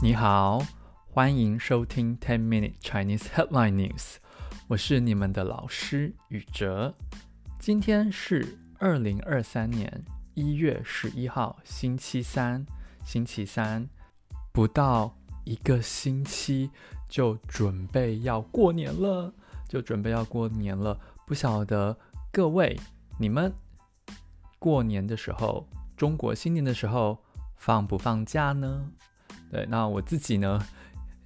你好，欢迎收听 Ten Minute Chinese Headline News。我是你们的老师宇哲。今天是二零二三年一月十一号，星期三。星期三，不到一个星期就准备要过年了，就准备要过年了。不晓得各位你们过年的时候，中国新年的时候放不放假呢？对，那我自己呢，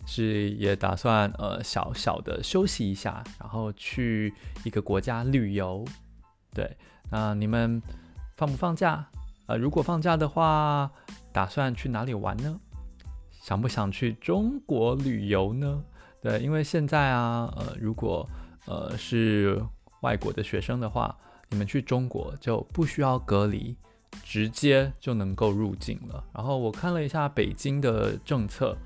是也打算呃小小的休息一下，然后去一个国家旅游。对，那你们放不放假？呃，如果放假的话，打算去哪里玩呢？想不想去中国旅游呢？对，因为现在啊，呃，如果呃是外国的学生的话，你们去中国就不需要隔离。直接就能够入境了。然后我看了一下北京的政策，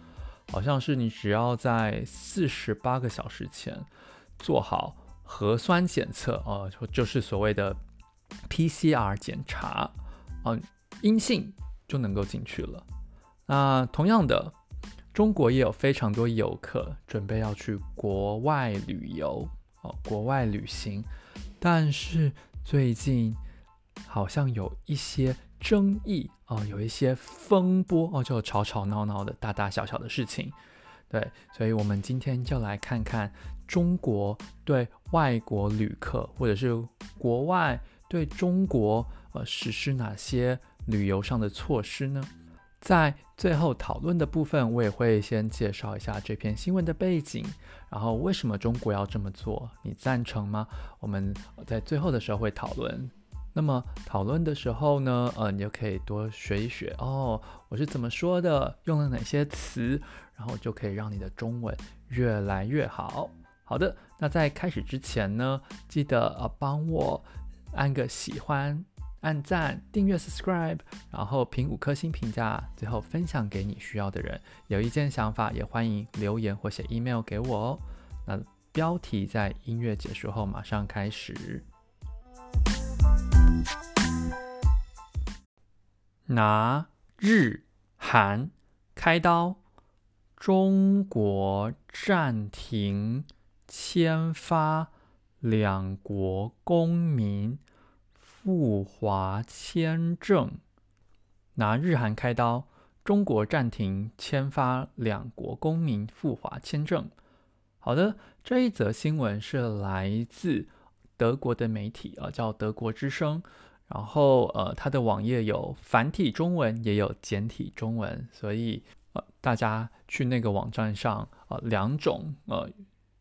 好像是你只要在四十八个小时前做好核酸检测，呃，就是所谓的 PCR 检查，嗯，阴性就能够进去了。那同样的，中国也有非常多游客准备要去国外旅游，哦，国外旅行，但是最近。好像有一些争议哦，有一些风波哦，就吵吵闹闹的大大小小的事情，对，所以我们今天就来看看中国对外国旅客或者是国外对中国呃实施哪些旅游上的措施呢？在最后讨论的部分，我也会先介绍一下这篇新闻的背景，然后为什么中国要这么做，你赞成吗？我们在最后的时候会讨论。那么讨论的时候呢，呃，你就可以多学一学哦，我是怎么说的，用了哪些词，然后就可以让你的中文越来越好。好的，那在开始之前呢，记得呃帮我按个喜欢、按赞、订阅、subscribe，然后评五颗星评价，最后分享给你需要的人。有意见想法也欢迎留言或写 email 给我哦。那标题在音乐结束后马上开始。拿日韩开刀，中国暂停签发两国公民赴华签证。拿日韩开刀，中国暂停签发两国公民赴华签证。好的，这一则新闻是来自德国的媒体啊，叫德国之声。然后，呃，它的网页有繁体中文，也有简体中文，所以，呃，大家去那个网站上，呃，两种呃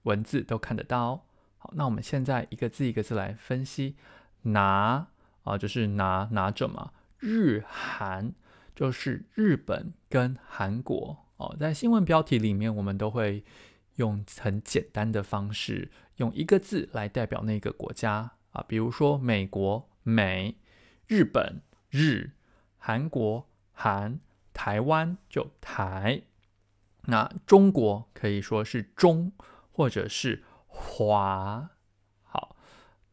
文字都看得到。好，那我们现在一个字一个字来分析。拿啊，就是拿拿着嘛。日韩就是日本跟韩国。哦，在新闻标题里面，我们都会用很简单的方式，用一个字来代表那个国家啊，比如说美国。美、日本、日、韩国、韩、台湾就台，那中国可以说是中或者是华。好，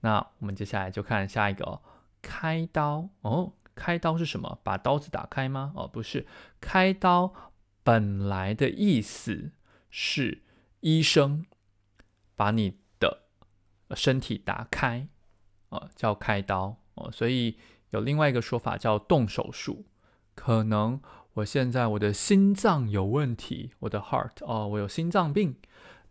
那我们接下来就看下一个哦，开刀哦，开刀是什么？把刀子打开吗？哦，不是，开刀本来的意思是医生把你的身体打开，哦，叫开刀。哦，所以有另外一个说法叫动手术。可能我现在我的心脏有问题，我的 heart 哦，我有心脏病，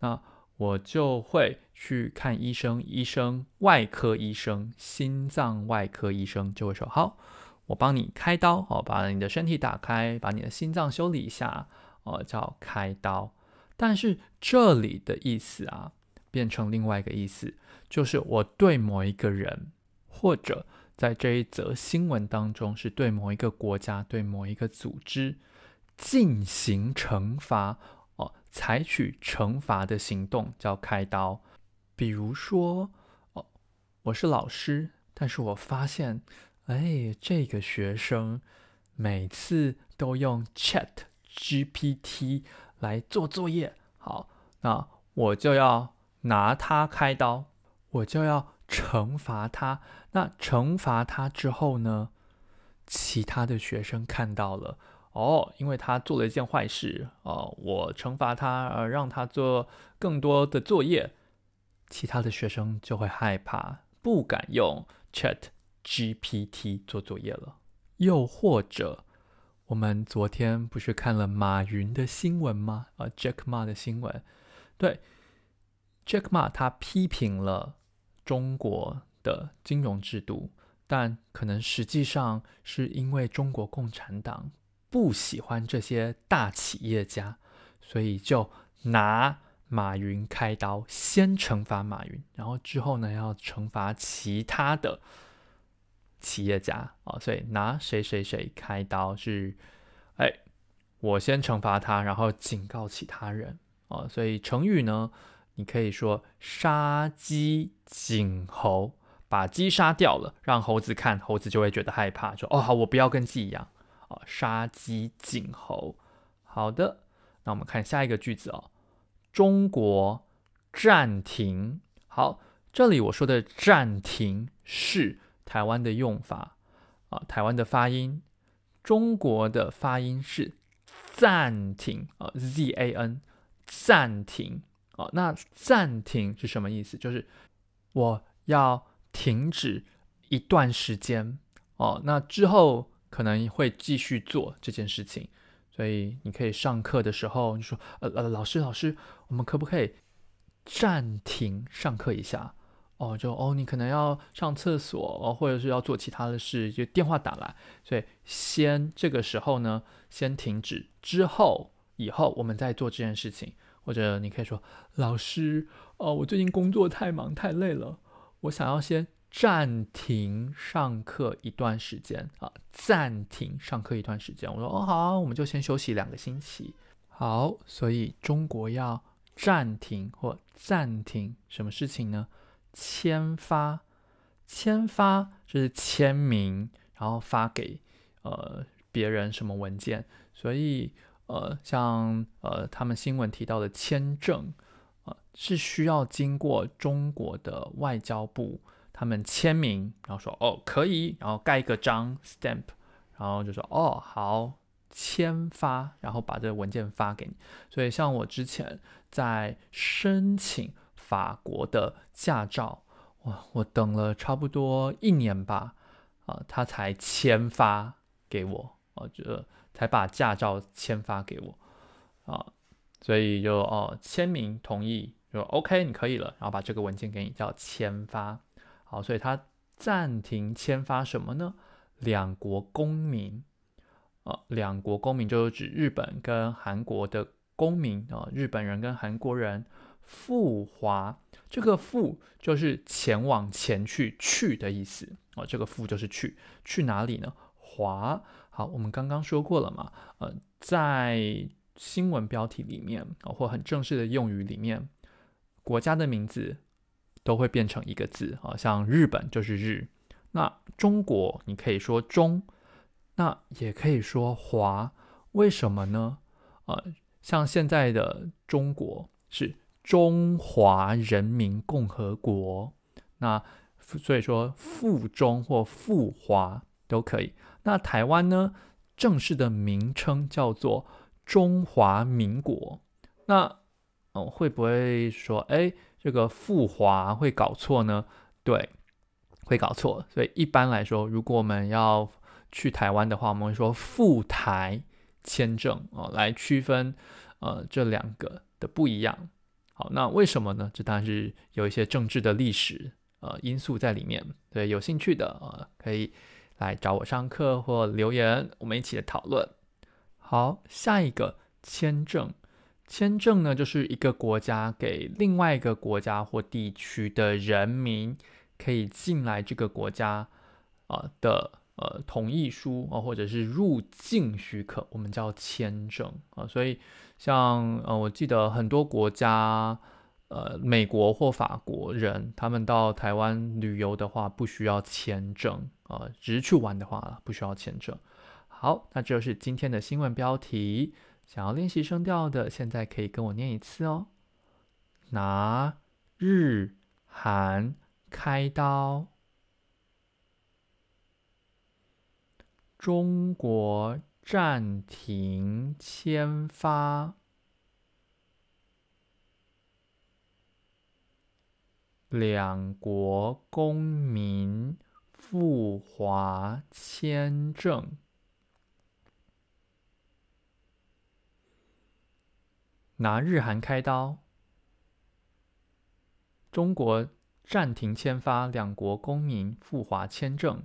那我就会去看医生，医生外科医生，心脏外科医生就会说好，我帮你开刀哦，把你的身体打开，把你的心脏修理一下哦，叫开刀。但是这里的意思啊，变成另外一个意思，就是我对某一个人。或者在这一则新闻当中，是对某一个国家、对某一个组织进行惩罚哦，采取惩罚的行动叫开刀。比如说，哦，我是老师，但是我发现，哎，这个学生每次都用 Chat GPT 来做作业，好，那我就要拿他开刀，我就要。惩罚他，那惩罚他之后呢？其他的学生看到了哦，因为他做了一件坏事，哦，我惩罚他，呃，让他做更多的作业，其他的学生就会害怕，不敢用 Chat GPT 做作业了。又或者，我们昨天不是看了马云的新闻吗？啊，Jack Ma 的新闻，对，Jack Ma 他批评了中国的金融制度，但可能实际上是因为中国共产党。不喜欢这些大企业家，所以就拿马云开刀，先惩罚马云，然后之后呢，要惩罚其他的企业家啊、所以拿谁谁谁开刀是，哎，我先惩罚他，然后警告其他人啊、所以成语呢，你可以说杀鸡儆猴，把鸡杀掉了，让猴子看，猴子就会觉得害怕，说哦好，我不要跟鸡一样啊。杀鸡儆猴。好的，那我们看下一个句子哦。中国暂停。好，这里我说的暂停是台湾的用法啊，台湾的发音。中国的发音是暂停啊，Z A N，暂停啊。那暂停是什么意思？就是我要停止一段时间哦。那之后。可能会继续做这件事情，所以你可以上课的时候，你说：“呃呃，老师老师，我们可不可以暂停上课一下？”哦，就哦，你可能要上厕所哦，或者是要做其他的事，就电话打来，所以先这个时候呢，先停止，之后以后我们再做这件事情，或者你可以说：“老师，哦，我最近工作太忙太累了，我想要先。”暂停上课一段时间啊！暂停上课一段时间。我说哦，好，我们就先休息两个星期。好，所以中国要暂停或暂停什么事情呢？签发，签发就是签名，然后发给呃别人什么文件。所以呃，像呃他们新闻提到的签证啊、呃，是需要经过中国的外交部。他们签名，然后说哦可以，然后盖一个章 stamp，然后就说哦好签发，然后把这个文件发给你。所以像我之前在申请法国的驾照，哇，我等了差不多一年吧，啊，他才签发给我，啊，就才把驾照签发给我，啊，所以就哦签名同意，就 OK 你可以了，然后把这个文件给你叫签发。好，所以他暂停签发什么呢？两国公民，啊，两国公民就是指日本跟韩国的公民啊，日本人跟韩国人赴华，这个赴就是前往、前去、去的意思啊，这个赴就是去，去哪里呢？华。好，我们刚刚说过了嘛，呃，在新闻标题里面啊，或很正式的用语里面，国家的名字。都会变成一个字啊，像日本就是日，那中国你可以说中，那也可以说华，为什么呢？呃，像现在的中国是中华人民共和国，那所以说赴中或赴华都可以。那台湾呢，正式的名称叫做中华民国，那哦、会不会说哎？这个赴华会搞错呢？对，会搞错。所以一般来说，如果我们要去台湾的话，我们会说赴台签证哦，来区分呃这两个的不一样。那为什么呢？这当然是有一些政治的历史呃因素在里面。对，有兴趣的呃可以来找我上课或留言，我们一起来讨论。好，下一个签证。签证呢，就是一个国家给另外一个国家或地区的人民可以进来这个国家啊、呃、的呃同意书啊、或者是入境许可，我们叫签证啊、所以像呃，我记得很多国家，呃，美国或法国人，他们到台湾旅游的话，不需要签证啊、只是去玩的话，不需要签证。好，那这就是今天的新闻标题。想要练习声调的，现在可以跟我念一次哦。拿日韩开刀，中国暂停签发两国公民赴华签证。拿日韩开刀，中国暂停签发两国公民赴华签证。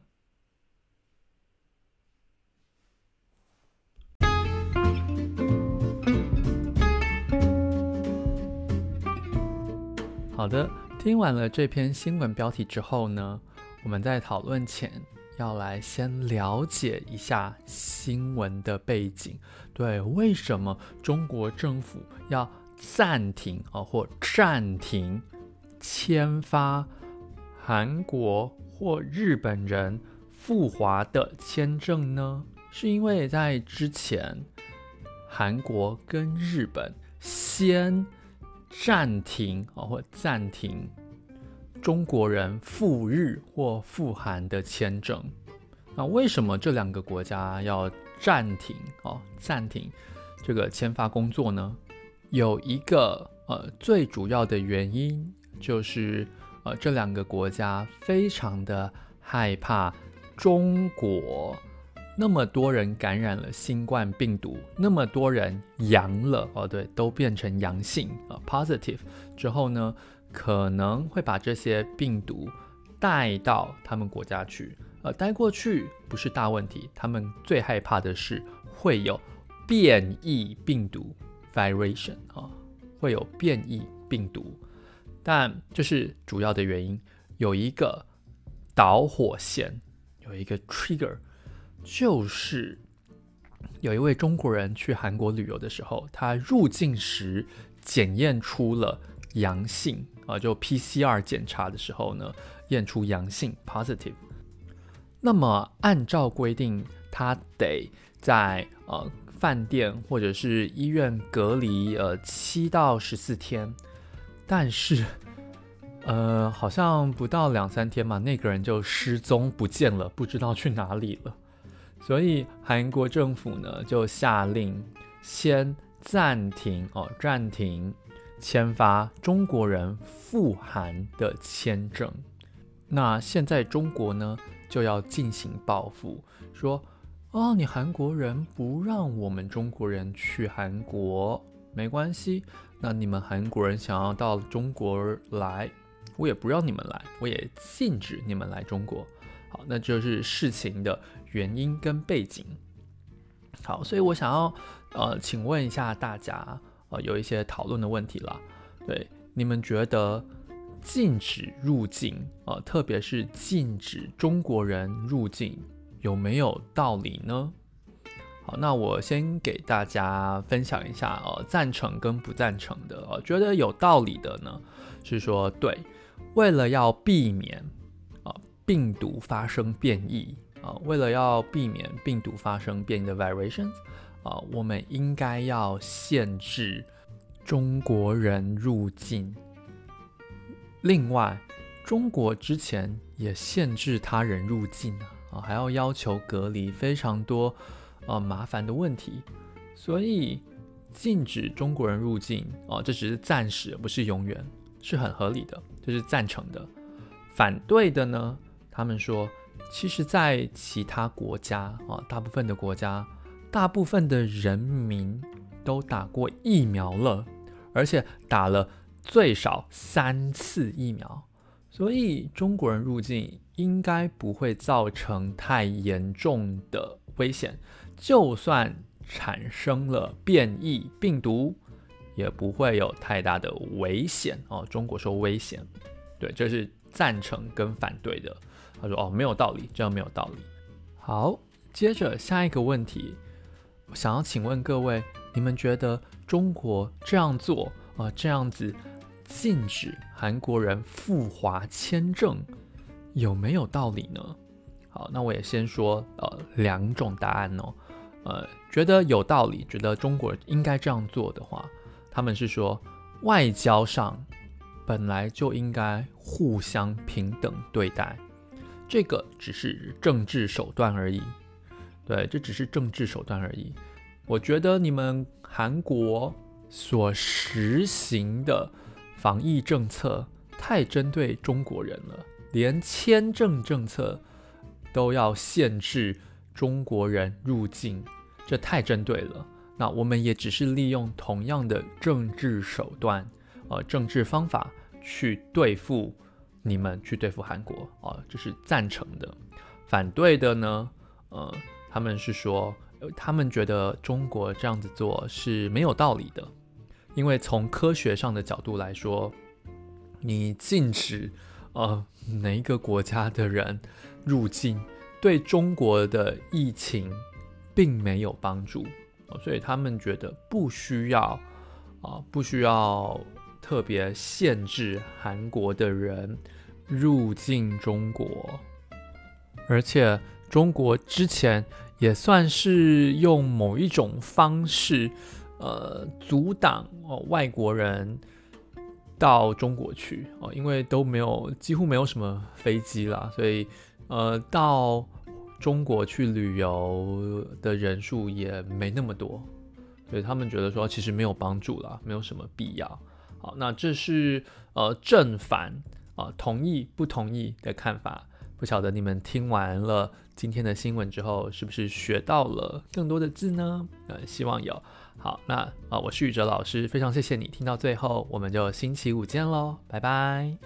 好的，听完了这篇新闻标题之后呢，我们在讨论前要来先了解一下新闻的背景。对，为什么中国政府要暂停啊或暂停签发韩国或日本人赴华的签证呢？是因为在之前，韩国跟日本先。暂停哦，或暂停中国人赴日或赴韩的签证。那为什么这两个国家要暂停哦？暂停这个签发工作呢？有一个呃最主要的原因就是呃这两个国家非常的害怕中国。那么多人感染了新冠病毒，那么多人阳了哦，对，都变成阳性啊，positive 之后呢，可能会把这些病毒带到他们国家去，呃，带过去不是大问题，他们最害怕的是会有变异病毒 variation 啊，会有变异病毒，但这是主要的原因，有一个导火线，有一个 trigger。就是有一位中国人去韩国旅游的时候，他入境时检验出了阳性啊，就 PCR 检查的时候呢，验出阳性 positive。那么按照规定，他得在呃饭店或者是医院隔离呃七到十四天，但是呃好像不到两三天嘛，那个人就失踪不见了，不知道去哪里了。所以韩国政府呢就下令先暂停哦，暂停签发中国人赴韩的签证。那现在中国呢就要进行报复，说哦，你韩国人不让我们中国人去韩国，没关系。那你们韩国人想要到中国来，我也不让你们来，我也禁止你们来中国。好，那就是事情的原因跟背景。好，所以我想要呃，请问一下大家，呃，有一些讨论的问题啦。对，你们觉得禁止入境，呃，特别是禁止中国人入境，有没有道理呢？好，那我先给大家分享一下，呃，赞成跟不赞成的。呃，觉得有道理的呢，是说对，为了要避免啊。病毒发生变异为了要避免病毒发生变异的 variations 啊，我们应该要限制中国人入境。另外，中国之前也限制他人入境啊，还要要求隔离，非常多啊麻烦的问题。所以禁止中国人入境啊，这只是暂时，不是永远，是很合理的，这是赞成的。反对的呢？他们说，其实，在其他国家啊，大部分的国家，大部分的人民都打过疫苗了，而且打了最少三次疫苗，所以中国人入境应该不会造成太严重的危险。就算产生了变异病毒，也不会有太大的危险哦。中国说危险，对，这是赞成跟反对的。他说：“哦，没有道理，这样没有道理。”好，接着下一个问题，我想要请问各位，你们觉得中国这样做啊、呃，这样子禁止韩国人赴华签证，有没有道理呢？好，那我也先说呃两种答案哦。呃，觉得有道理，觉得中国应该这样做的话，他们是说外交上本来就应该互相平等对待。这个只是政治手段而已，对，这只是政治手段而已。我觉得你们韩国所实行的防疫政策太针对中国人了，连签证政策都要限制中国人入境，这太针对了。那我们也只是利用同样的政治手段，呃，政治方法去对付你们，去对付韩国啊，这是赞成的。反对的呢，呃。他们是说，他们觉得中国这样子做是没有道理的，因为从科学上的角度来说，你禁止呃哪一个国家的人入境，对中国的疫情并没有帮助，所以他们觉得不需要啊，不需要特别限制韩国的人入境中国，而且中国之前。也算是用某一种方式，呃，阻挡哦外国人到中国去哦，因为都没有几乎没有什么飞机啦，所以呃到中国去旅游的人数也没那么多，所以他们觉得说其实没有帮助啦，没有什么必要。好，那这是呃正反啊，同意不同意的看法。不晓得你们听完了今天的新闻之后，是不是学到了更多的字呢？呃，希望有。好，那啊、我是宇哲老师，非常谢谢你听到最后，我们就星期五见喽，拜拜。